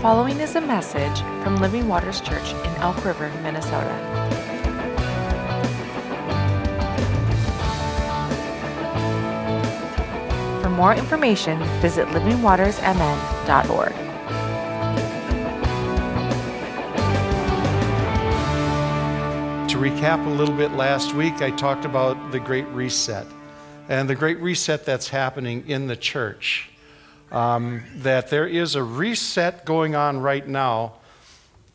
following is a message from Living Waters Church in Elk River, Minnesota. For more information, visit livingwatersmn.org. To recap a little bit, last week I talked about the Great Reset and the Great Reset that's happening in the church. Um, that there is a reset going on right now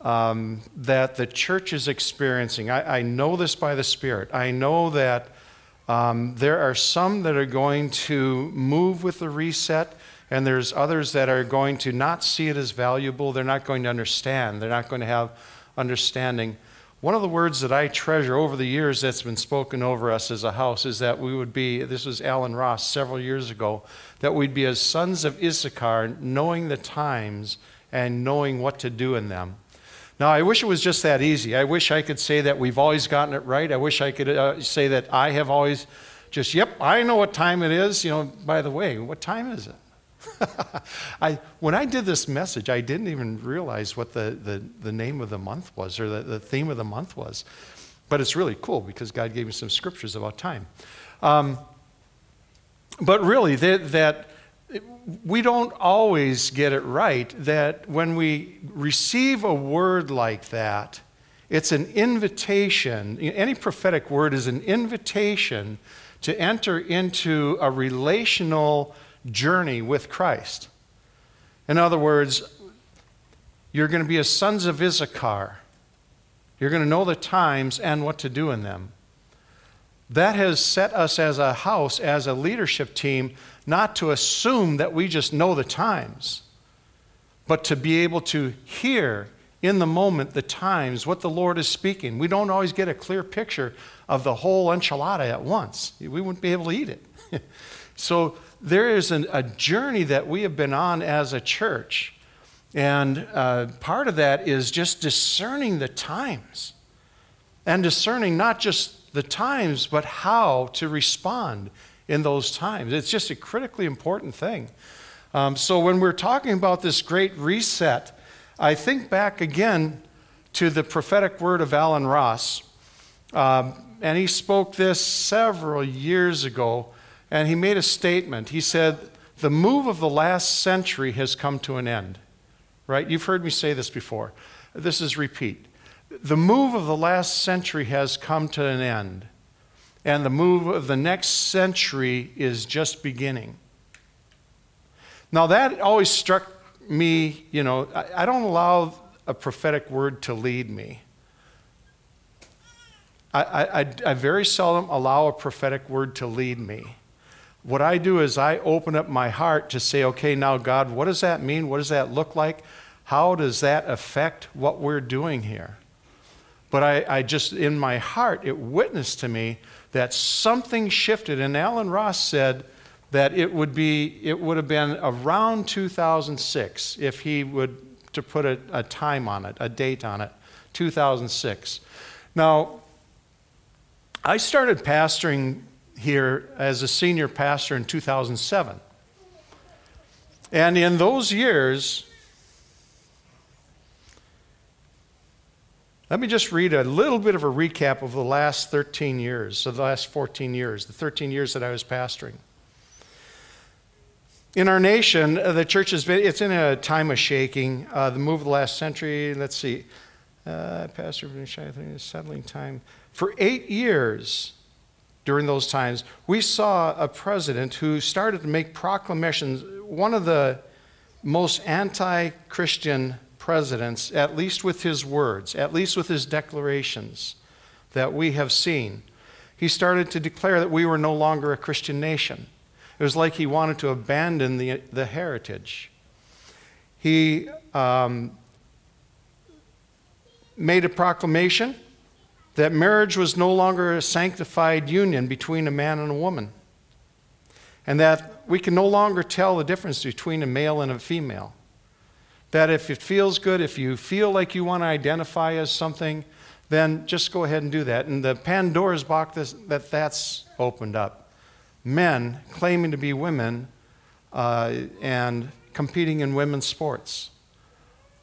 um, that the church is experiencing. I, I, know this by the Spirit. I know that um, there are some that are going to move with the reset, and there's others that are going to not see it as valuable. They're not going to understand. They're not going to have understanding. One of the words that I treasure over the years that's been spoken over us as a house is that we would be, this was Alan Ross several years ago, that we'd be as sons of Issachar, knowing the times and knowing what to do in them. Now, I wish it was just that easy. I wish I could say that we've always gotten it right. I wish I could uh, say that I have always just, yep, I know what time it is. You know, by the way, what time is it? I, when I did this message, I didn't even realize what the, the, the name of the month was or the, the theme of the month was. But it's really cool because God gave me some scriptures about time. Um, but really, that, that we don't always get it right. That when we receive a word like that, it's an invitation. Any prophetic word is an invitation to enter into a relational journey with Christ. In other words, you're going to be as sons of Issachar. You're going to know the times and what to do in them. That has set us as a house, as a leadership team, not to assume that we just know the times, but to be able to hear in the moment the times, what the Lord is speaking. We don't always get a clear picture of the whole enchilada at once. We wouldn't be able to eat it. so there is an, a journey that we have been on as a church. And uh, part of that is just discerning the times and discerning not just the times, but how to respond in those times. It's just a critically important thing. Um, so when we're talking about this great reset, I think back again to the prophetic word of Alan Ross. Um, and he spoke this several years ago and he made a statement. He said, The move of the last century has come to an end. Right? You've heard me say this before. This is repeat. The move of the last century has come to an end, and the move of the next century is just beginning. Now, that always struck me, you know, I, don't allow a prophetic word to lead me. I, I, I, very seldom allow a prophetic word to lead me what I do is I open up my heart to say, okay, now, God, what does that mean? What does that look like? How does that affect what we're doing here? But I, I just, in my heart, it witnessed to me that something shifted. And Alan Ross said that it would be, it would have been around 2006 if he would, to put a, a time on it, a date on it, 2006. Now, I started pastoring here as a senior pastor in 2007. And in those years, let me just read a little bit of a recap of the last 13 years, so the last 14 years, the 13 years that I was pastoring. In our nation, uh, the church has been, it's in a time of shaking. Uh, the move of the last century, let's see, uh, Pastor settling time. For eight years, during those times, we saw a president who started to make proclamations. One of the most anti Christian presidents, at least with his words, at least with his declarations that we have seen. He started to declare that we were no longer a Christian nation. It was like he wanted to abandon the, the heritage. He um, made a proclamation that marriage was no longer a sanctified union between a man and a woman, and that we can no longer tell the difference between a male and a female. That if it feels good, if you feel like you want to identify as something, then just go ahead and do that. And the Pandora's box that that's opened up. Men claiming to be women uh, and competing in women's sports.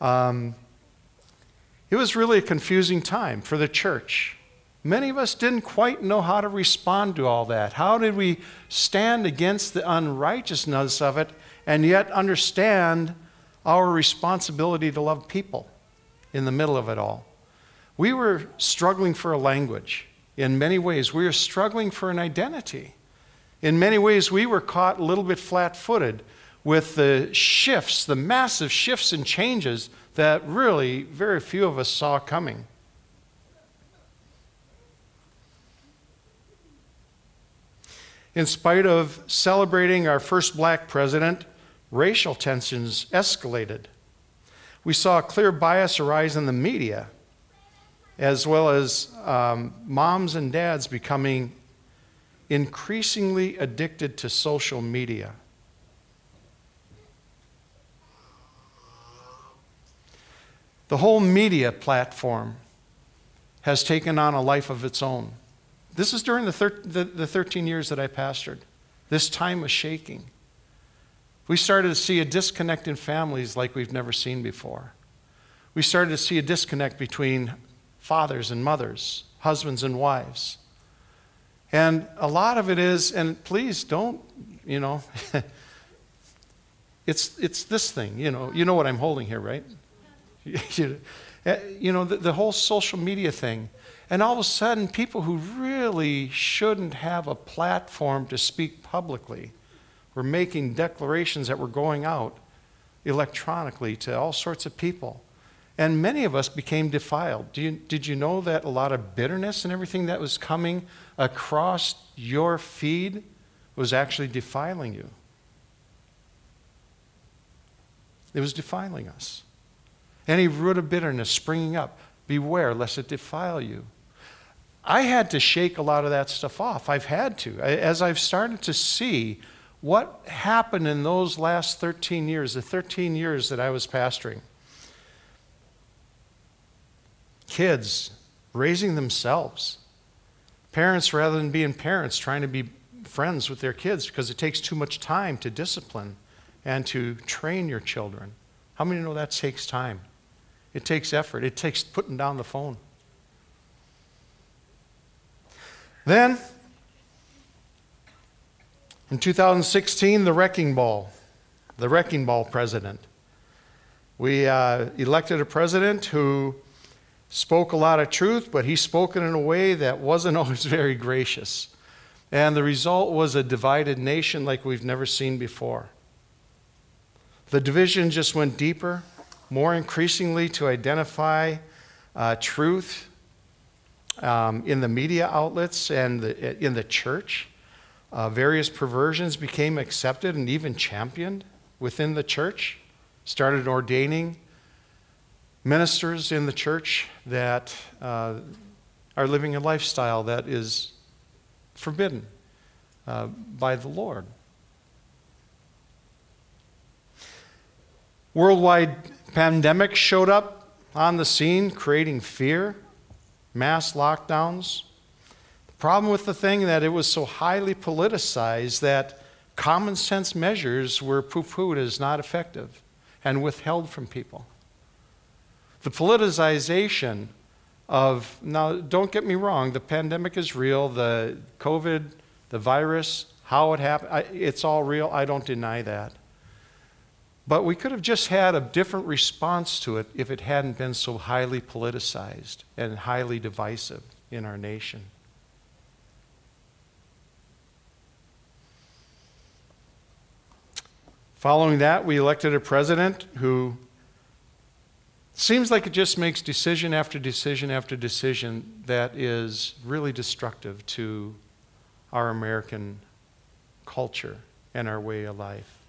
Um, it was really a confusing time for the church. Many of us didn't quite know how to respond to all that. How did we stand against the unrighteousness of it and yet understand our responsibility to love people in the middle of it all? We were struggling for a language in many ways. We were struggling for an identity. In many ways, we were caught a little bit flat footed with the shifts, the massive shifts and changes that really very few of us saw coming. In spite of celebrating our first black president, racial tensions escalated. We saw a clear bias arise in the media, as well as um, moms and dads becoming increasingly addicted to social media. The whole media platform has taken on a life of its own. This is during the, thir- the, the 13 years that I pastored. This time was shaking. We started to see a disconnect in families like we've never seen before. We started to see a disconnect between fathers and mothers, husbands and wives. And a lot of it is, and please don't, you know, it's, it's this thing, you know, you know what I'm holding here, right? you know, the, the whole social media thing. And all of a sudden, people who really shouldn't have a platform to speak publicly were making declarations that were going out electronically to all sorts of people. And many of us became defiled. You, did you know that a lot of bitterness and everything that was coming across your feed was actually defiling you? It was defiling us. Any root of bitterness springing up, beware lest it defile you. I had to shake a lot of that stuff off. I've had to. As I've started to see what happened in those last 13 years, the 13 years that I was pastoring, kids raising themselves, parents rather than being parents trying to be friends with their kids because it takes too much time to discipline and to train your children. How many know that takes time? It takes effort, it takes putting down the phone. Then, in 2016, the Wrecking Ball, the Wrecking Ball president. We uh, elected a president who spoke a lot of truth, but he spoke it in a way that wasn't always very gracious. And the result was a divided nation like we've never seen before. The division just went deeper, more increasingly to identify uh, truth um, in the media outlets and the, in the church. Uh, various perversions became accepted and even championed within the church, started ordaining ministers in the church that uh, are living a lifestyle that is forbidden uh, by the Lord. Worldwide pandemic showed up on the scene, creating fear, mass lockdowns. The problem with the thing that it was so highly politicized that common sense measures were poo-pooed as not effective and withheld from people. The politicization of now don't get me wrong, the pandemic is real, the COVID, the virus, how it happened, it's all real. I don't deny that. But we could have just had a different response to it if it hadn't been so highly politicized and highly divisive in our nation. Following that, we elected a president who seems like it just makes decision after decision after decision that is really destructive to our American culture and our way of life.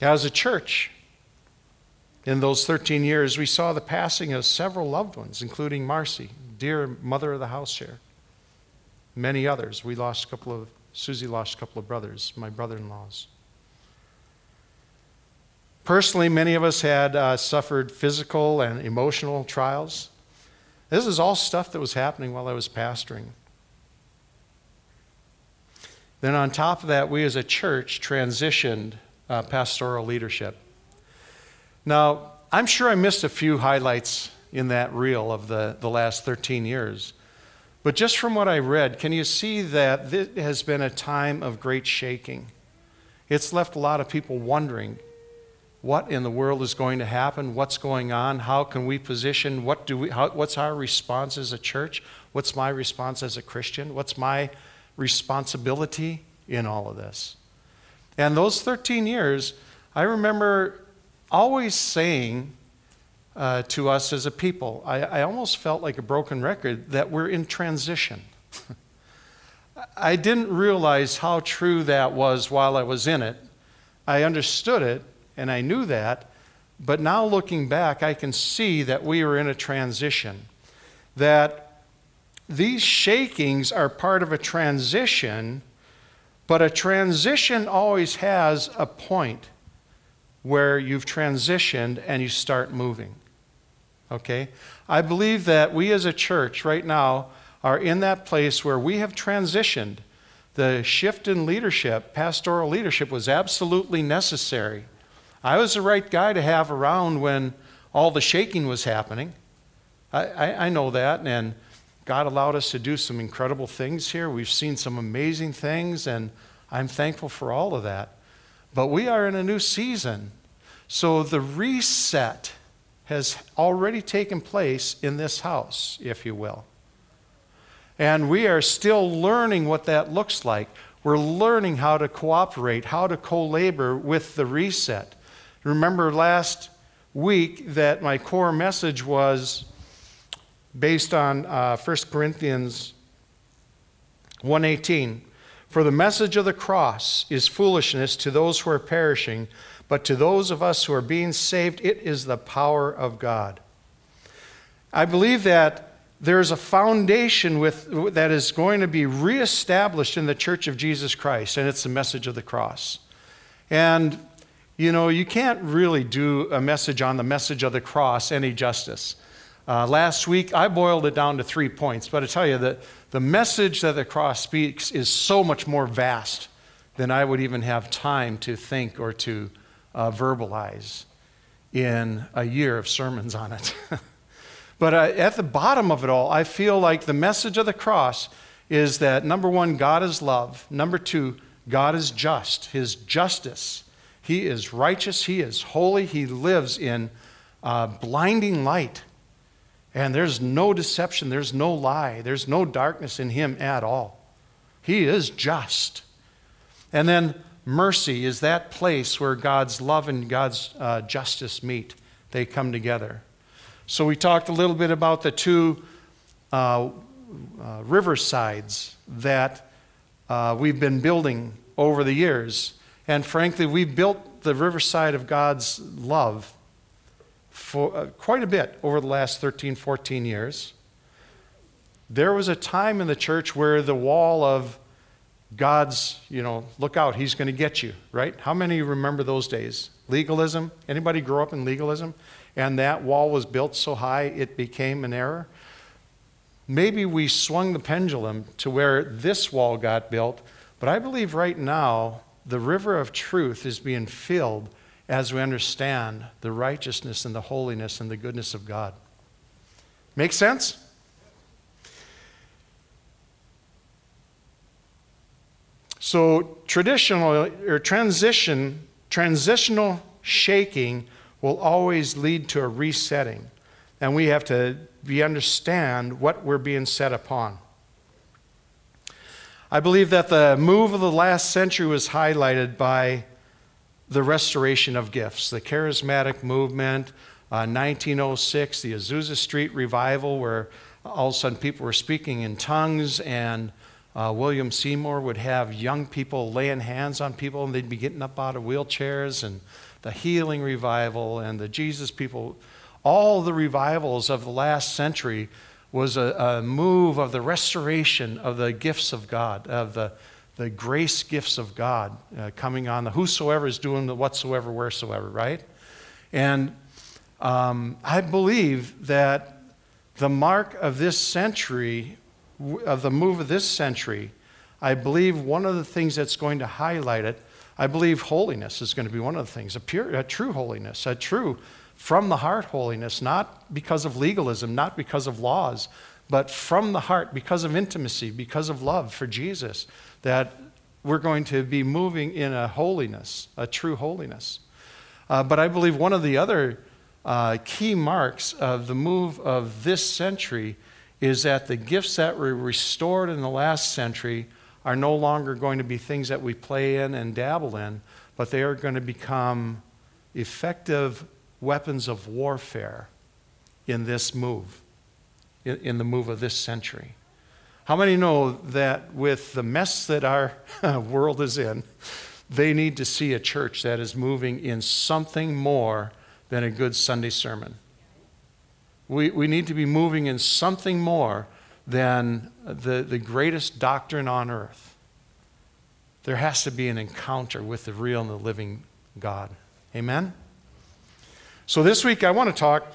As a church, in those 13 years, we saw the passing of several loved ones, including Marcy, dear mother of the house here. Many others. We lost a couple of, Susie lost a couple of brothers, my brother in laws. Personally, many of us had uh, suffered physical and emotional trials. This is all stuff that was happening while I was pastoring. Then, on top of that, we as a church transitioned uh, pastoral leadership. Now, I'm sure I missed a few highlights in that reel of the, the last 13 years. But just from what I read, can you see that this has been a time of great shaking? It's left a lot of people wondering what in the world is going to happen, what's going on, how can we position, what do we, how, what's our response as a church, what's my response as a Christian, what's my responsibility in all of this. And those 13 years, I remember always saying uh, to us as a people, I, I almost felt like a broken record that we're in transition. I didn't realize how true that was while I was in it. I understood it and I knew that, but now looking back, I can see that we are in a transition. That these shakings are part of a transition, but a transition always has a point where you've transitioned and you start moving. Okay? I believe that we as a church right now are in that place where we have transitioned. The shift in leadership, pastoral leadership, was absolutely necessary. I was the right guy to have around when all the shaking was happening. I, I, I know that, and God allowed us to do some incredible things here. We've seen some amazing things, and I'm thankful for all of that. But we are in a new season. So the reset has already taken place in this house, if you will. And we are still learning what that looks like. We're learning how to cooperate, how to co labor with the reset. Remember last week that my core message was based on uh, 1 Corinthians 1:18. For the message of the cross is foolishness to those who are perishing, but to those of us who are being saved, it is the power of God. I believe that there's a foundation with, that is going to be reestablished in the church of Jesus Christ, and it's the message of the cross. And you know, you can't really do a message on the message of the cross any justice. Uh, last week, I boiled it down to three points, but I tell you that the message that the cross speaks is so much more vast than I would even have time to think or to uh, verbalize in a year of sermons on it. but uh, at the bottom of it all, I feel like the message of the cross is that number one, God is love. Number two, God is just. His justice he is righteous, He is holy, He lives in uh, blinding light. And there's no deception, there's no lie, there's no darkness in Him at all. He is just. And then mercy is that place where God's love and God's uh, justice meet, they come together. So we talked a little bit about the two uh, uh, riversides that uh, we've been building over the years. And frankly, we built the riverside of God's love for uh, quite a bit over the last 13, 14 years. There was a time in the church where the wall of God's, you know, look out, he's going to get you, right? How many remember those days? Legalism? Anybody grow up in legalism? And that wall was built so high it became an error? Maybe we swung the pendulum to where this wall got built, but I believe right now the river of truth is being filled as we understand the righteousness and the holiness and the goodness of God. Make sense? So traditional or transition, transitional shaking will always lead to a resetting. And we have to be understand what we're being set upon. I believe that the move of the last century was highlighted by the restoration of gifts, the charismatic movement, uh, 1906, the Azusa Street revival, where all of a sudden people were speaking in tongues, and uh, William Seymour would have young people laying hands on people, and they'd be getting up out of wheelchairs, and the healing revival, and the Jesus people. All the revivals of the last century was a, a, move of the restoration of the gifts of God, of the, the grace gifts of God uh, coming on the whosoever is doing the whatsoever, wheresoever, right? And um, I believe that the mark of this century, of the move of this century, I believe one of the things that's going to highlight it, I believe holiness is going to be one of the things, a pure, a true holiness, a true from the heart holiness, not because of legalism, not because of laws, but from the heart, because of intimacy, because of love for Jesus, that we're going to be moving in a holiness, a true holiness. Uh, but I believe one of the other uh, key marks of the move of this century is that the gifts that were restored in the last century are no longer going to be things that we play in and dabble in, but they are going to become effective weapons of warfare in this move, in, in the move of this century. How many know that with the mess that our world is in, they need to see a church that is moving in something more than a good Sunday sermon? We, we need to be moving in something more than the, the greatest doctrine on earth. There has to be an encounter with the real and the living God. Amen? So this week I want to talk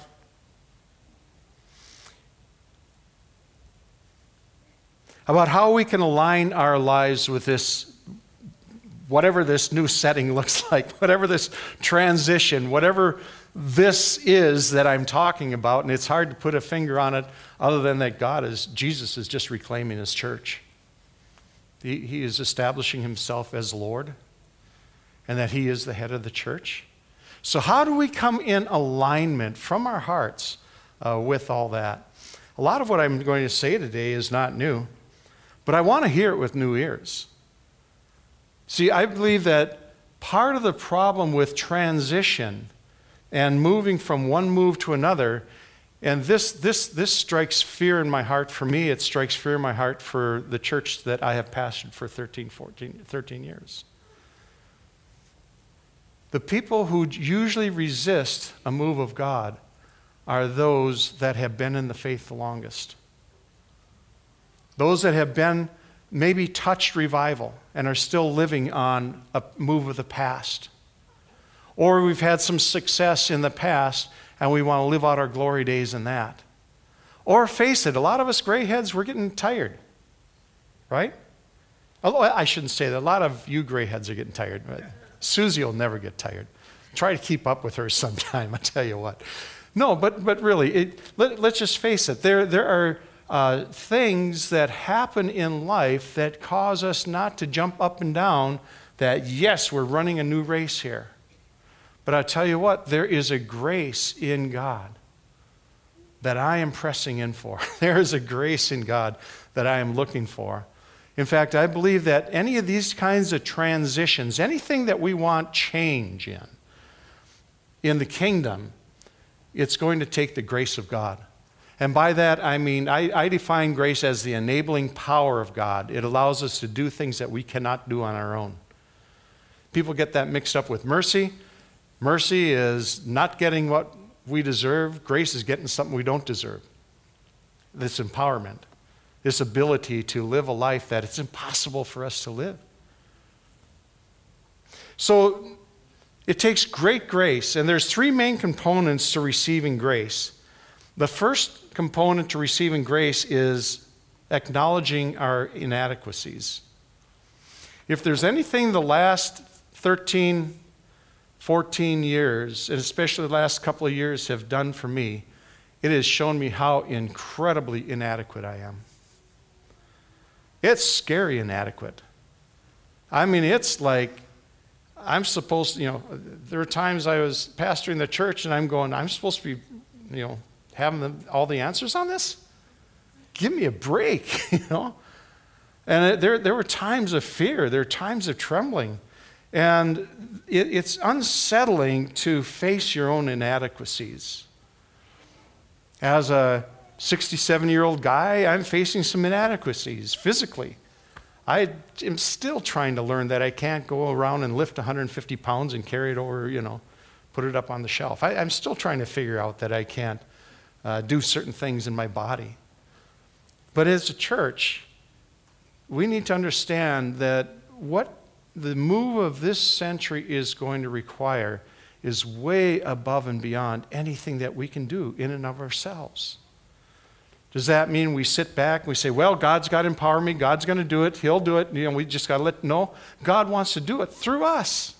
about how we can align our lives with this, whatever this new setting looks like, whatever this transition, whatever this is that I'm talking about. And it's hard to put a finger on it other than that God is, Jesus is just reclaiming his church. He, he is establishing himself as Lord and that he is the head of the church. So, how do we come in alignment from our hearts uh, with all that? A lot of what I'm going to say today is not new. But I want to hear it with new ears. See, I believe that part of the problem with transition and moving from one move to another, and this, this, this strikes fear in my heart for me, it strikes fear in my heart for the church that I have pastored for 13, 14, 13 years. The people who usually resist a move of God are those that have been in the faith the longest. Those that have been maybe touched revival and are still living on a move of the past. Or we've had some success in the past and we want to live out our glory days in that. Or face it, a lot of us gray heads, we're getting tired, right? Although I shouldn't say that. A lot of you gray heads are getting tired. But Susie will never get tired. Try to keep up with her sometime, I tell you what. No, but, but really, it, let, us just face it. There, there are uh, things that happen in life that cause us not to jump up and down that, yes, we're running a new race here. But I tell you what, there is a grace in God that I am pressing in for. there is a grace in God that I am looking for. In fact, I believe that any of these kinds of transitions, anything that we want change in, in the kingdom, it's going to take the grace of God. And by that, I mean, I, I, define grace as the enabling power of God. It allows us to do things that we cannot do on our own. People get that mixed up with mercy. Mercy is not getting what we deserve, grace is getting something we don't deserve. This empowerment, this ability to live a life that it's impossible for us to live. So it takes great grace, and there's three main components to receiving grace. The first component to receiving grace is acknowledging our inadequacies. If there's anything the last 13, 14 years, and especially the last couple of years, have done for me, it has shown me how incredibly inadequate I am. It's scary inadequate. I mean, it's like I'm supposed to, you know, there are times I was pastoring the church and I'm going, I'm supposed to be, you know, having all the answers on this? Give me a break, you know? And there, there were times of fear, there were times of trembling. And it, it's unsettling to face your own inadequacies. As a 67 year old guy, I'm facing some inadequacies physically. I am still trying to learn that I can't go around and lift 150 pounds and carry it over, you know, put it up on the shelf. I, am still trying to figure out that I can't uh, do certain things in my body. But as a church, we need to understand that what the move of this century is going to require is way above and beyond anything that we can do in and of ourselves. Does that mean we sit back and we say, well, God's got to empower me, God's going to do it, He'll do it, you know, we just got to let, no, God wants to do it through us.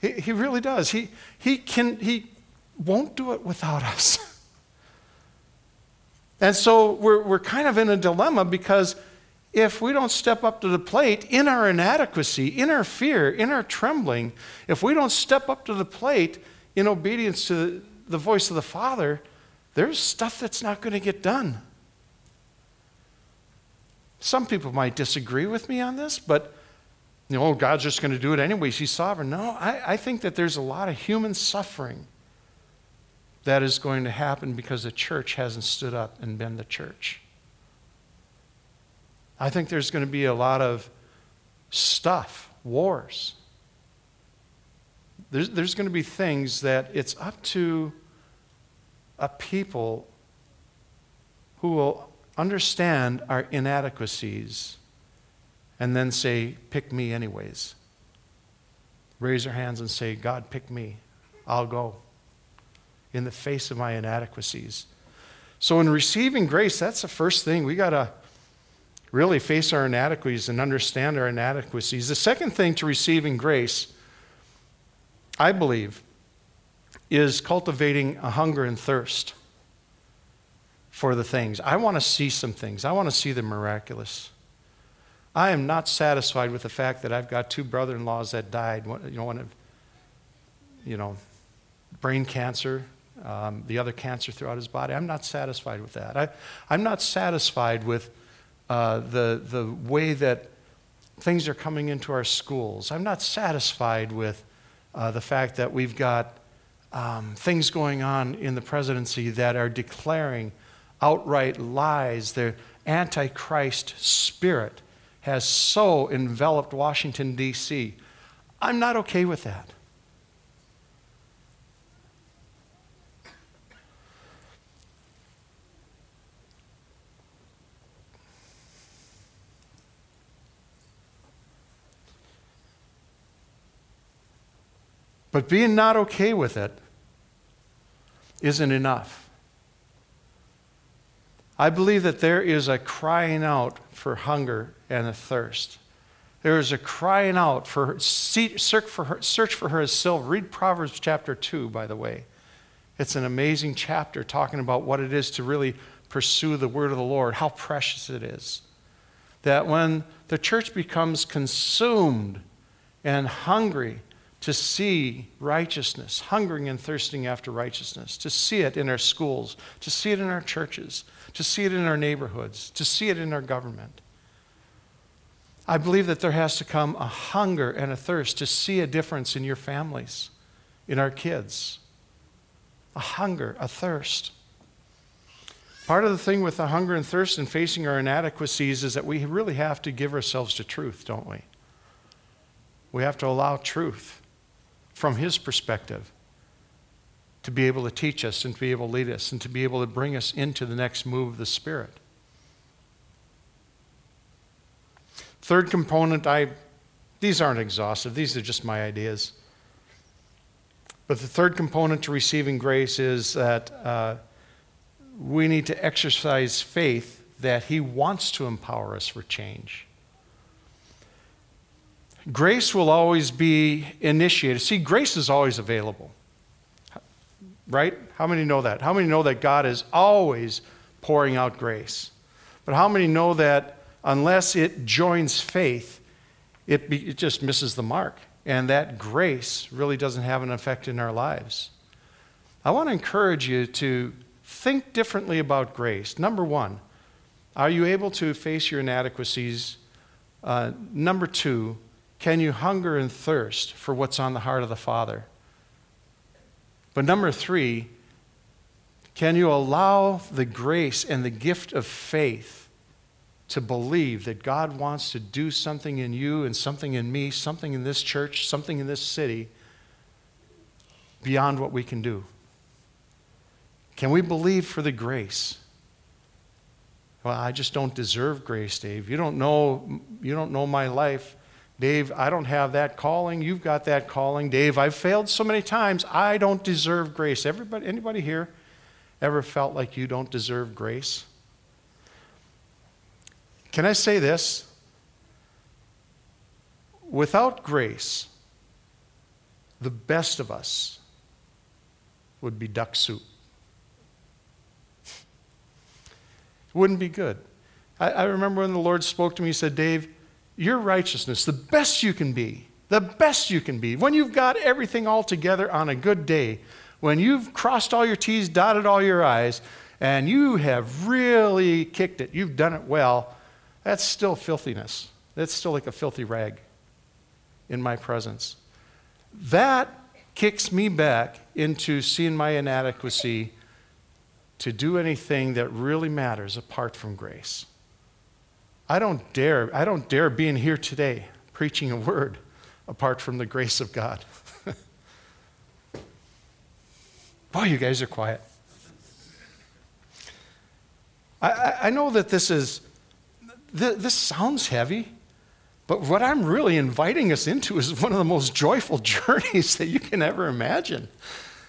He, he really does. He, he, can, he won't do it without us. And so we're, we're kind of in a dilemma because if we don't step up to the plate in our inadequacy, in our fear, in our trembling, if we don't step up to the plate in obedience to the voice of the Father, there's stuff that's not going to get done. Some people might disagree with me on this, but you know, oh, God's just going to do it anyways. He's sovereign. No, I, I think that there's a lot of human suffering that is going to happen because the church hasn't stood up and been the church. I think there's going to be a lot of stuff, wars. There's, there's going to be things that it's up to a people who will understand our inadequacies and then say, Pick me, anyways. Raise their hands and say, God, pick me. I'll go in the face of my inadequacies. So, in receiving grace, that's the first thing. We got to really face our inadequacies and understand our inadequacies. The second thing to receiving grace, I believe, is cultivating a hunger and thirst for the things. I want to see some things, I want to see the miraculous. I am not satisfied with the fact that I've got two brother in laws that died. You know, one of, you know, brain cancer, um, the other cancer throughout his body. I'm not satisfied with that. I, I'm not satisfied with uh, the, the way that things are coming into our schools. I'm not satisfied with uh, the fact that we've got um, things going on in the presidency that are declaring outright lies. The antichrist spirit has so enveloped Washington, D.C. I'm not okay with that. But being not okay with it isn't enough. I believe that there is a crying out for hunger and a thirst. There is a crying out for search for her, search for her as silver. Read Proverbs chapter 2, by the way. It's an amazing chapter talking about what it is to really pursue the word of the Lord, how precious it is. That when the church becomes consumed and hungry to see righteousness, hungering and thirsting after righteousness, to see it in our schools, to see it in our churches, to see it in our neighborhoods, to see it in our government. I believe that there has to come a hunger and a thirst to see a difference in your families, in our kids. A hunger, a thirst. Part of the thing with the hunger and thirst and facing our inadequacies is that we really have to give ourselves to truth, don't we? We have to allow truth from His perspective to be able to teach us and to be able to lead us and to be able to bring us into the next move of the Spirit. Third component, I, these aren't exhaustive, these are just my ideas. But the third component to receiving grace is that uh, we need to exercise faith that He wants to empower us for change. Grace will always be initiated. See, grace is always available. Right? How many know that? How many know that God is always pouring out grace? But how many know that unless it joins faith, it, be, it just misses the mark? And that grace really doesn't have an effect in our lives. I want to encourage you to think differently about grace. Number one, are you able to face your inadequacies? Uh, number two, can you hunger and thirst for what's on the heart of the Father? But number three, can you allow the grace and the gift of faith to believe that God wants to do something in you and something in me, something in this church, something in this city beyond what we can do? Can we believe for the grace? Well, I just don't deserve grace, Dave. You don't know, you don't know my life. Dave, I don't have that calling. You've got that calling. Dave, I've failed so many times. I don't deserve grace. Everybody, anybody here? ever felt like you don't deserve grace? Can I say this? Without grace, the best of us would be duck soup. It Wouldn't be good. I, I, remember when the Lord spoke to me, He said, Dave, your righteousness, the best you can be, the best you can be, when you've got everything all together on a good day, when you've crossed all your T's, dotted all your I's, and you have really kicked it, you've done it well, that's still filthiness. That's still like a filthy rag in my presence. That kicks me back into seeing my inadequacy to do anything that really matters apart from grace. I don't dare, I don't dare being here today preaching a word apart from the grace of God. Boy, you guys are quiet. I, I know that this is, this sounds heavy, but what I'm really inviting us into is one of the most joyful journeys that you can ever imagine.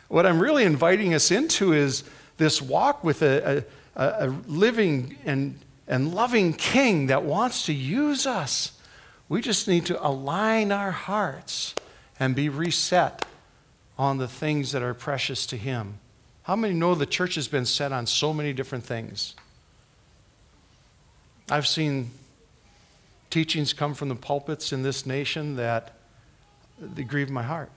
What I'm really inviting us into is this walk with a, a, a living and, and loving King that wants to use us. We just need to align our hearts and be reset on the things that are precious to Him. How many know the church has been set on so many different things? I've seen teachings come from the pulpits in this nation that they grieve my heart.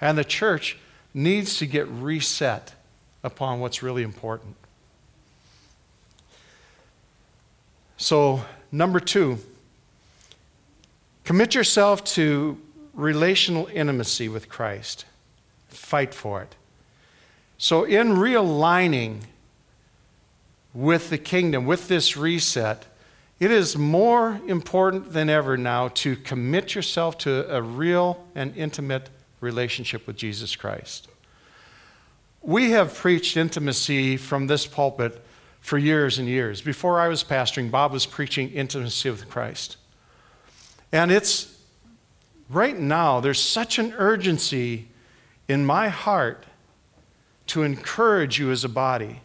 And the church needs to get reset upon what's really important. So, number two, commit yourself to relational intimacy with Christ. Fight for it. So, in realigning with the kingdom, with this reset, it is more important than ever now to commit yourself to a real and intimate relationship with Jesus Christ. We have preached intimacy from this pulpit for years and years. Before I was pastoring, Bob was preaching intimacy with Christ. And it's right now, there's such an urgency in my heart to encourage you as a body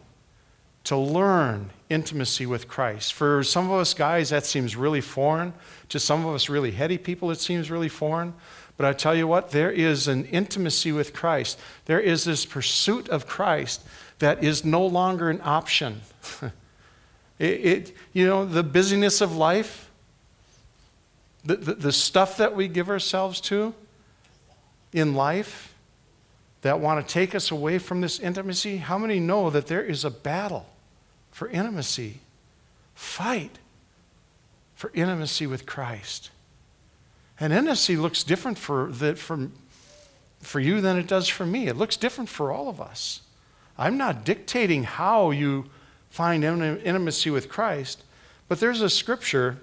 to learn intimacy with Christ. For some of us guys, that seems really foreign. To some of us really heady people, it seems really foreign. But I tell you what, there is an intimacy with Christ. There is this pursuit of Christ that is no longer an option. it, it, you know, the busyness of life, the, the, the stuff that we give ourselves to in life that want to take us away from this intimacy, how many know that there is a battle for intimacy? Fight for intimacy with Christ. And intimacy looks different for, the, for, for you than it does for me. It looks different for all of us. I'm not dictating how you find intimacy with Christ, but there's a scripture.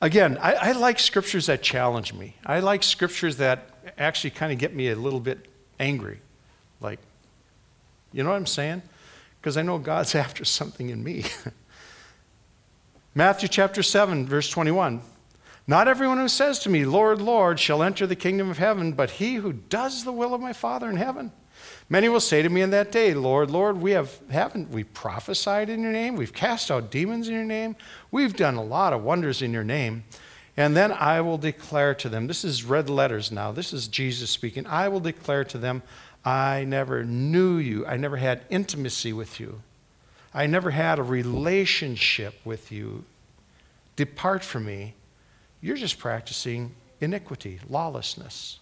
Again, I, I like scriptures that challenge me. I like scriptures that actually kind of get me a little bit angry. Like, you know what I'm saying? Because I know God's after something in me. Matthew chapter 7, verse 21. Not everyone who says to me, Lord, Lord, shall enter the kingdom of heaven, but he who does the will of my Father in heaven. Many will say to me in that day, Lord, Lord, we have, haven't we prophesied in your name? We've cast out demons in your name. We've done a lot of wonders in your name. And then I will declare to them, this is red letters now, this is Jesus speaking. I will declare to them, I never knew you. I never had intimacy with you. I never had a relationship with you. Depart from me you're just practicing iniquity, lawlessness.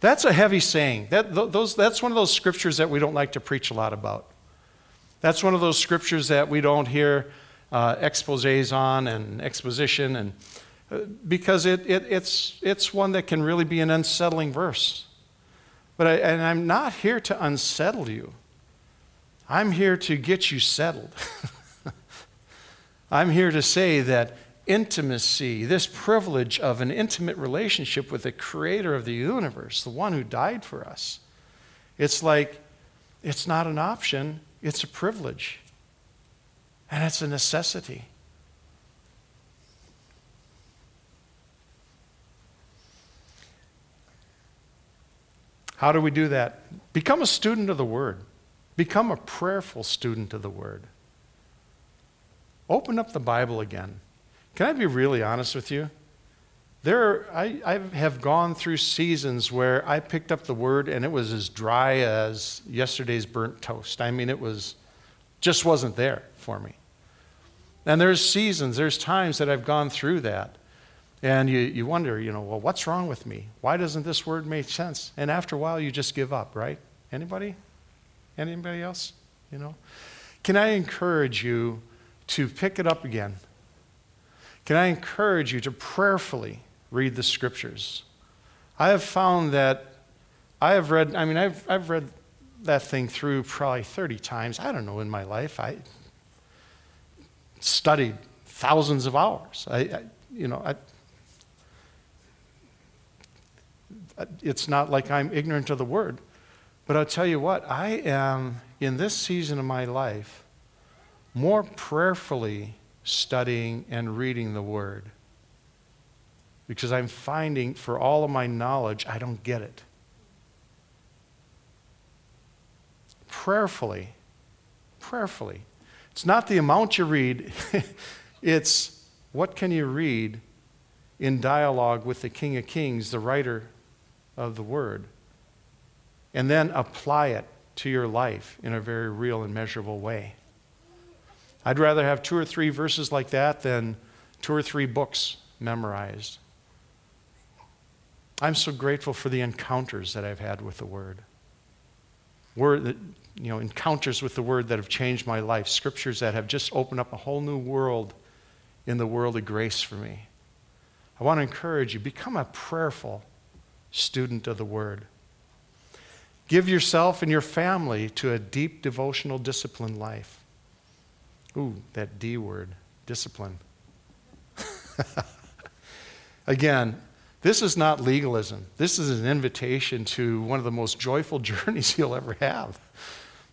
That's a heavy saying. That, those, that's one of those scriptures that we don't like to preach a lot about. That's one of those scriptures that we don't hear uh, exposes on and exposition, and, uh, because it, it, it's, it's one that can really be an unsettling verse. But I, and I'm not here to unsettle you. I'm here to get you settled. I'm here to say that intimacy, this privilege of an intimate relationship with the creator of the universe, the one who died for us. It's like, it's not an option, it's a privilege. And it's a necessity. How do we do that? Become a student of the Word. Become a prayerful student of the Word. Open up the Bible again. Can I be really honest with you? There, I, I have gone through seasons where I picked up the Word and it was as dry as yesterday's burnt toast. I mean, it was just wasn't there for me. And there's seasons, there's times that I've gone through that. And you, you wonder, you know, well, what's wrong with me? Why doesn't this word make sense? And after a while, you just give up, right? Anybody? Anybody else? You know? Can I encourage you to pick it up again? Can I encourage you to prayerfully read the scriptures? I have found that I have read, I mean, I've, I've read that thing through probably 30 times. I don't know in my life. I studied thousands of hours. I, I you know, I, it's not like I'm ignorant of the word. But I'll tell you what, I am, in this season of my life, more prayerfully studying and reading the word. Because I'm finding, for all of my knowledge, I don't get it. Prayerfully, prayerfully. It's not the amount you read, it's what can you read in dialogue with the King of Kings, the writer of the Word, and then apply it to your life in a very real and measurable way. I'd rather have two or three verses like that than two or three books memorized. I'm so grateful for the encounters that I've had with the Word. Word that, you know, encounters with the Word that have changed my life, scriptures that have just opened up a whole new world in the world of grace for me. I want to encourage you become a prayerful student of the Word. Give yourself and your family to a deep devotional discipline life. Ooh, that D word, discipline. Again, this is not legalism. This is an invitation to one of the most joyful journeys you'll ever have.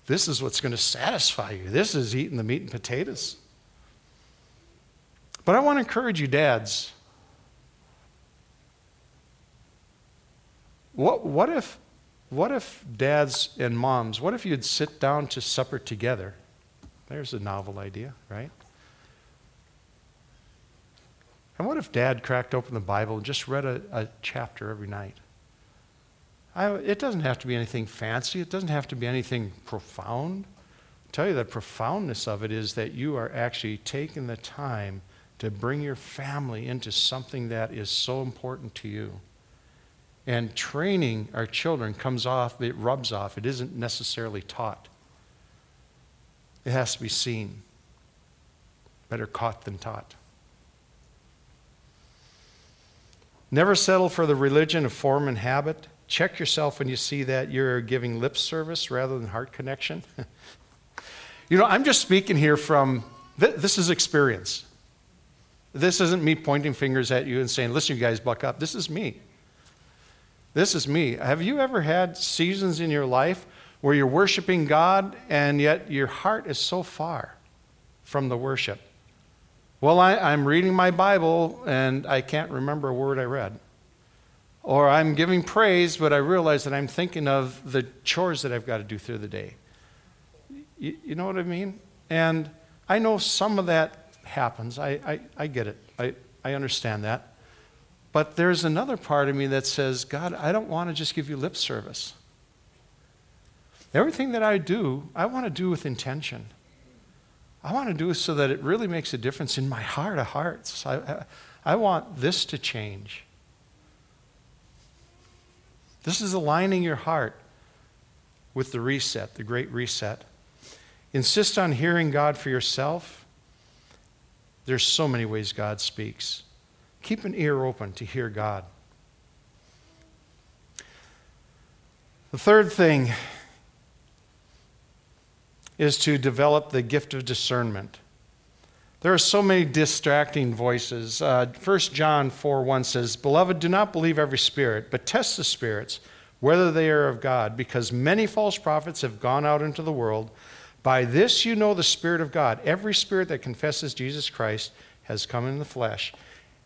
This is what's going to satisfy you. This is eating the meat and potatoes. But I want to encourage you, dads, What, what, if, what if dads and moms, what if you'd sit down to supper together? There's a novel idea, right? And what if dad cracked open the Bible and just read a, a chapter every night? I, it doesn't have to be anything fancy, it doesn't have to be anything profound. i tell you the profoundness of it is that you are actually taking the time to bring your family into something that is so important to you. And training our children comes off, it rubs off. It isn't necessarily taught, it has to be seen. Better caught than taught. Never settle for the religion of form and habit. Check yourself when you see that you're giving lip service rather than heart connection. you know, I'm just speaking here from th- this is experience. This isn't me pointing fingers at you and saying, listen, you guys, buck up. This is me. This is me. Have you ever had seasons in your life where you're worshiping God and yet your heart is so far from the worship? Well, I, am reading my Bible and I can't remember a word I read. Or I'm giving praise, but I realize that I'm thinking of the chores that I've got to do through the day. You, you know what I mean? And I know some of that happens. I, I, I get it. I, I understand that. But there's another part of me that says, God, I don't want to just give you lip service. Everything that I do, I want to do with intention. I want to do so that it really makes a difference in my heart of hearts. I, I, I want this to change. This is aligning your heart with the reset, the great reset. Insist on hearing God for yourself. There's so many ways God speaks. Keep an ear open to hear God. The third thing is to develop the gift of discernment. There are so many distracting voices. Uh, 1 John 4 1 says, Beloved, do not believe every spirit, but test the spirits, whether they are of God, because many false prophets have gone out into the world. By this you know the Spirit of God. Every spirit that confesses Jesus Christ has come in the flesh.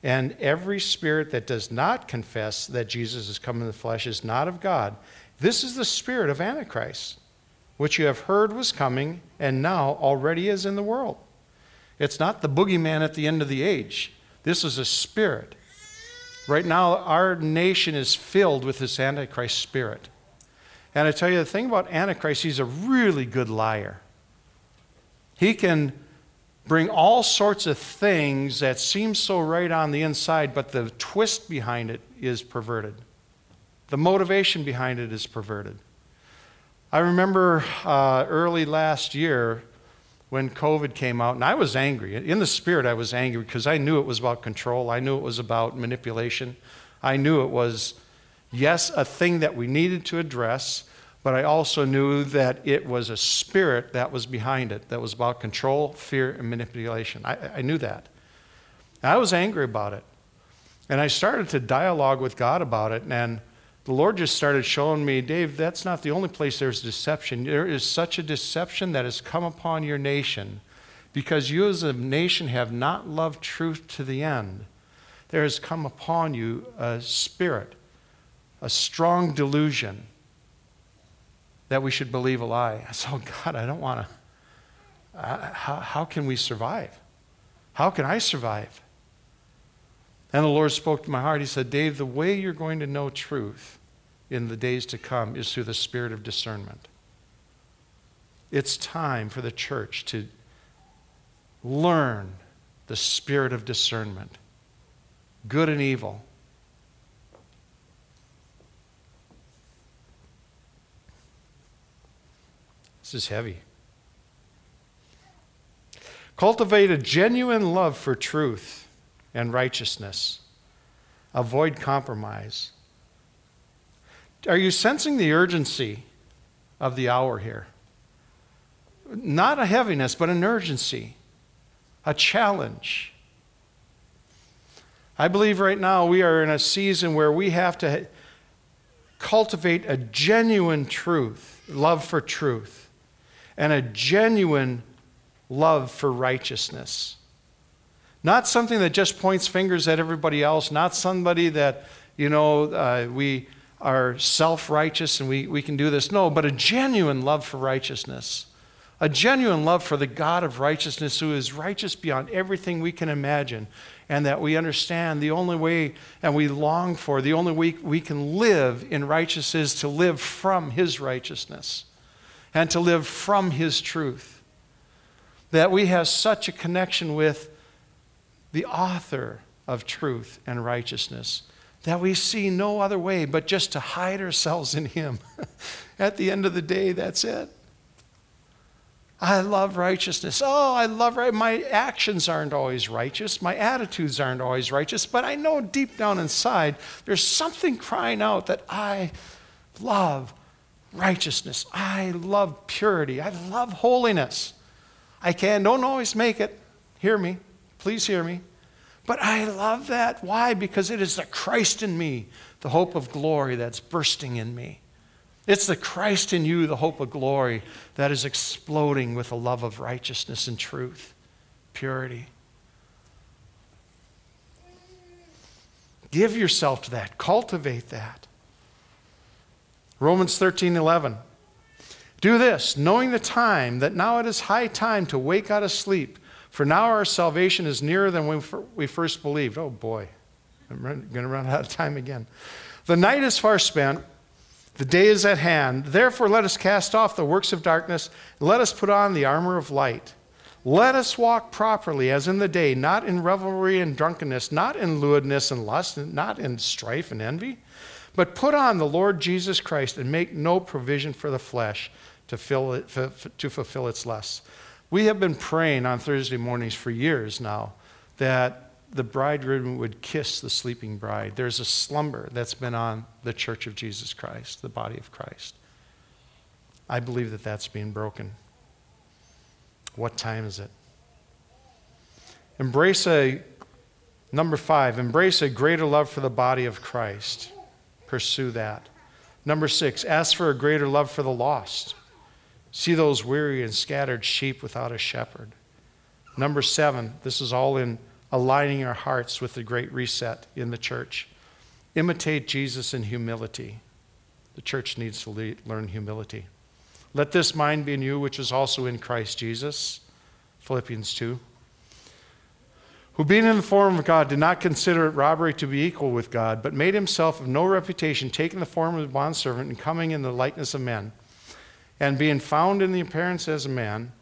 And every spirit that does not confess that Jesus has come in the flesh is not of God. This is the spirit of Antichrist, which you have heard was coming and now already is in the world. It's not the boogeyman at the end of the age. This is a spirit. Right now, our nation is filled with this Antichrist spirit. And I tell you, the thing about Antichrist, he's a really good liar. He can bring all sorts of things that seem so right on the inside, but the twist behind it is perverted. The motivation behind it is perverted. I remember uh, early last year when COVID came out, and I was angry. In the spirit, I was angry because I knew it was about control. I knew it was about manipulation. I knew it was, yes, a thing that we needed to address, but I also knew that it was a spirit that was behind it, that was about control, fear, and manipulation. I, I knew that. And I was angry about it. And I started to dialogue with God about it, and the Lord just started showing me, Dave, that's not the only place there's deception. There is such a deception that has come upon your nation because you as a nation have not loved truth to the end. There has come upon you a spirit, a strong delusion that we should believe a lie. I said, Oh God, I don't want to. How, how can we survive? How can I survive? And the Lord spoke to my heart. He said, Dave, the way you're going to know truth in the days to come is through the spirit of discernment. It's time for the church to learn the spirit of discernment, good and evil. This is heavy. Cultivate a genuine love for truth and righteousness. Avoid compromise. Are you sensing the urgency of the hour here? Not a heaviness, but an urgency, a challenge. I believe right now we are in a season where we have to cultivate a genuine truth, love for truth and a genuine love for righteousness. Not something that just points fingers at everybody else, not somebody that, you know, uh, we are self righteous and we, we can do this. No, but a genuine love for righteousness. A genuine love for the God of righteousness who is righteous beyond everything we can imagine. And that we understand the only way and we long for, the only way we can live in righteousness is to live from his righteousness and to live from His truth. That we have such a connection with the author of truth and righteousness that we see no other way but just to hide ourselves in Him. At the end of the day, that's it. I love righteousness. Oh, I love right. My actions aren't always righteous. My attitudes aren't always righteous. But I know deep down inside, there's something crying out that I love righteousness. I love purity. I love holiness. I can don't always make it. Hear me. Please hear me. But I love that. Why? Because it is the Christ in me, the hope of glory that's bursting in me. It's the Christ in you, the hope of glory, that is exploding with a love of righteousness and truth, purity. Give yourself to that, cultivate that. Romans 13 11. Do this, knowing the time, that now it is high time to wake out of sleep, for now our salvation is nearer than when we first believed. Oh boy, I'm going to run out of time again. The night is far spent, the day is at hand. Therefore, let us cast off the works of darkness, let us put on the armor of light. Let us walk properly as in the day, not in revelry and drunkenness, not in lewdness and lust, not in strife and envy but put on the Lord Jesus Christ and make no provision for the flesh to, it, to fulfill its lusts. We have been praying on Thursday mornings for years now that the bridegroom would kiss the sleeping bride. There's a slumber that's been on the church of Jesus Christ, the body of Christ. I believe that that's being broken. What time is it? Embrace a, number five, embrace a greater love for the body of Christ. Pursue that. Number six, ask for a greater love for the lost. See those weary and scattered sheep without a shepherd. Number seven, this is all in aligning our hearts with the great reset in the church. Imitate Jesus in humility. The church needs to le- learn humility. Let this mind be in you, which is also in Christ Jesus. Philippians 2. Who, being in the form of God, did not consider it robbery to be equal with God, but made himself of no reputation, taking the form of a bondservant and coming in the likeness of men. And being found in the appearance as a man,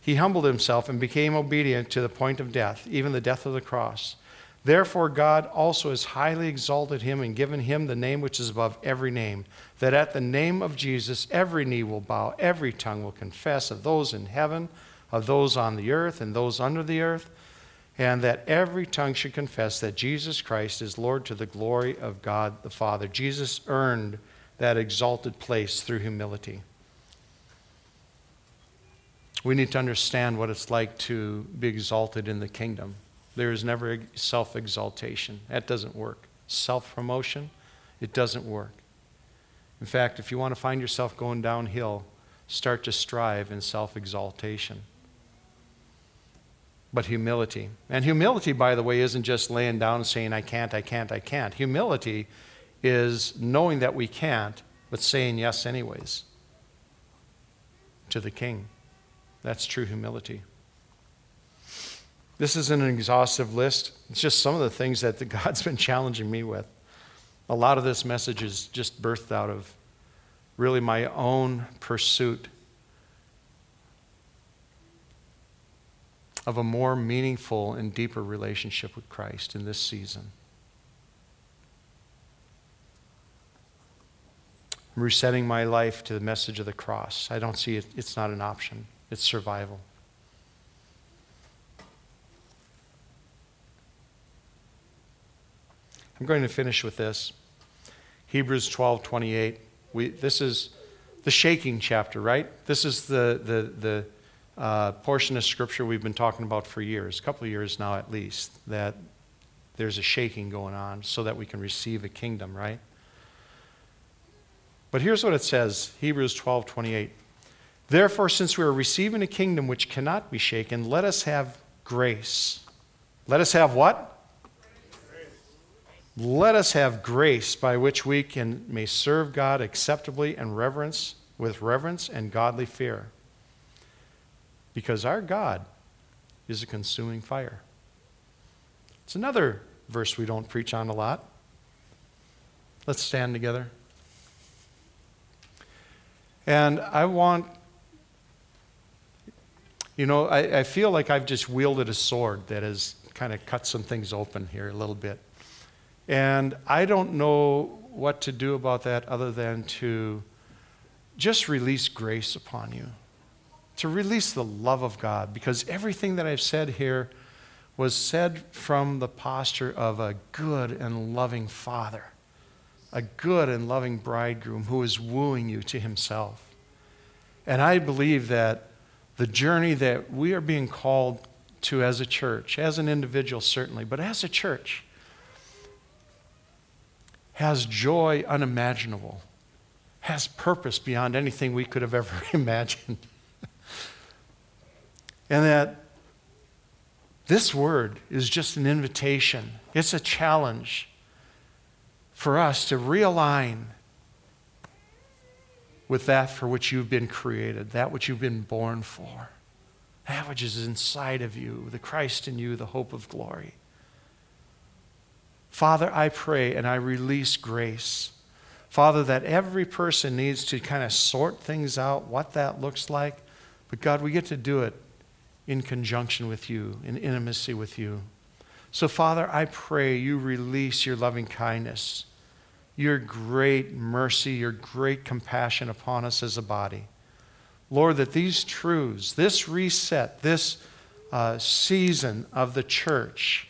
he humbled himself and became obedient to the point of death, even the death of the cross. Therefore, God also has highly exalted him and given him the name which is above every name, that at the name of Jesus every knee will bow, every tongue will confess of those in heaven, of those on the earth, and those under the earth, and that every tongue should confess that Jesus Christ is Lord to the glory of God the Father. Jesus earned that exalted place through humility. We need to understand what it's like to be exalted in the kingdom. There is never self exaltation. That doesn't work. Self promotion, it doesn't work. In fact, if you want to find yourself going downhill, start to strive in self exaltation. But humility. And humility, by the way, isn't just laying down and saying, I can't, I can't, I can't. Humility is knowing that we can't, but saying yes anyways to the king. That's true humility. This isn't an exhaustive list. It's just some of the things that the God's been challenging me with. A lot of this message is just birthed out of really my own pursuit of a more meaningful and deeper relationship with Christ in this season. Resetting my life to the message of the cross. I don't see it, it's not an option, it's survival. I'm going to finish with this. Hebrews 12 28. We, this is the shaking chapter, right? This is the, the, the uh, portion of Scripture we've been talking about for years, a couple of years now at least, that there's a shaking going on so that we can receive a kingdom, right? But here's what it says Hebrews 12 28. Therefore, since we are receiving a kingdom which cannot be shaken, let us have grace. Let us have what? Let us have grace by which we can may serve God acceptably and reverence with reverence and godly fear. Because our God is a consuming fire. It's another verse we don't preach on a lot. Let's stand together. And I want, you know, I, I feel like I've just wielded a sword that has kind of cut some things open here a little bit. And I don't know what to do about that other than to just release grace upon you, to release the love of God, because everything that I've said here was said from the posture of a good and loving father, a good and loving bridegroom who is wooing you to himself. And I believe that the journey that we are being called to as a church, as an individual certainly, but as a church, has joy unimaginable, has purpose beyond anything we could have ever imagined. and that this word is just an invitation, it's a challenge for us to realign with that for which you've been created, that which you've been born for, that which is inside of you, the Christ in you, the hope of glory. Father, I pray and I release grace. Father, that every person needs to kind of sort things out, what that looks like. But God, we get to do it in conjunction with you, in intimacy with you. So, Father, I pray you release your loving kindness, your great mercy, your great compassion upon us as a body. Lord, that these truths, this reset, this uh, season of the church,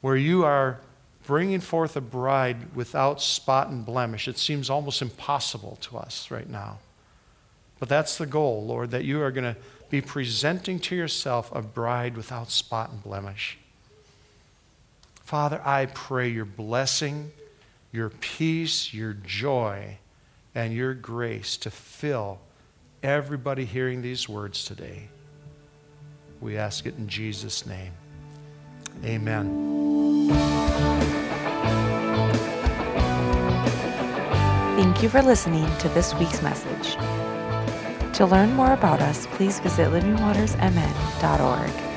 where you are bringing forth a bride without spot and blemish. It seems almost impossible to us right now. But that's the goal, Lord, that you are going to be presenting to yourself a bride without spot and blemish. Father, I pray your blessing, your peace, your joy, and your grace to fill everybody hearing these words today. We ask it in Jesus' name. Amen. Thank you for listening to this week's message. To learn more about us, please visit livingwatersmn.org.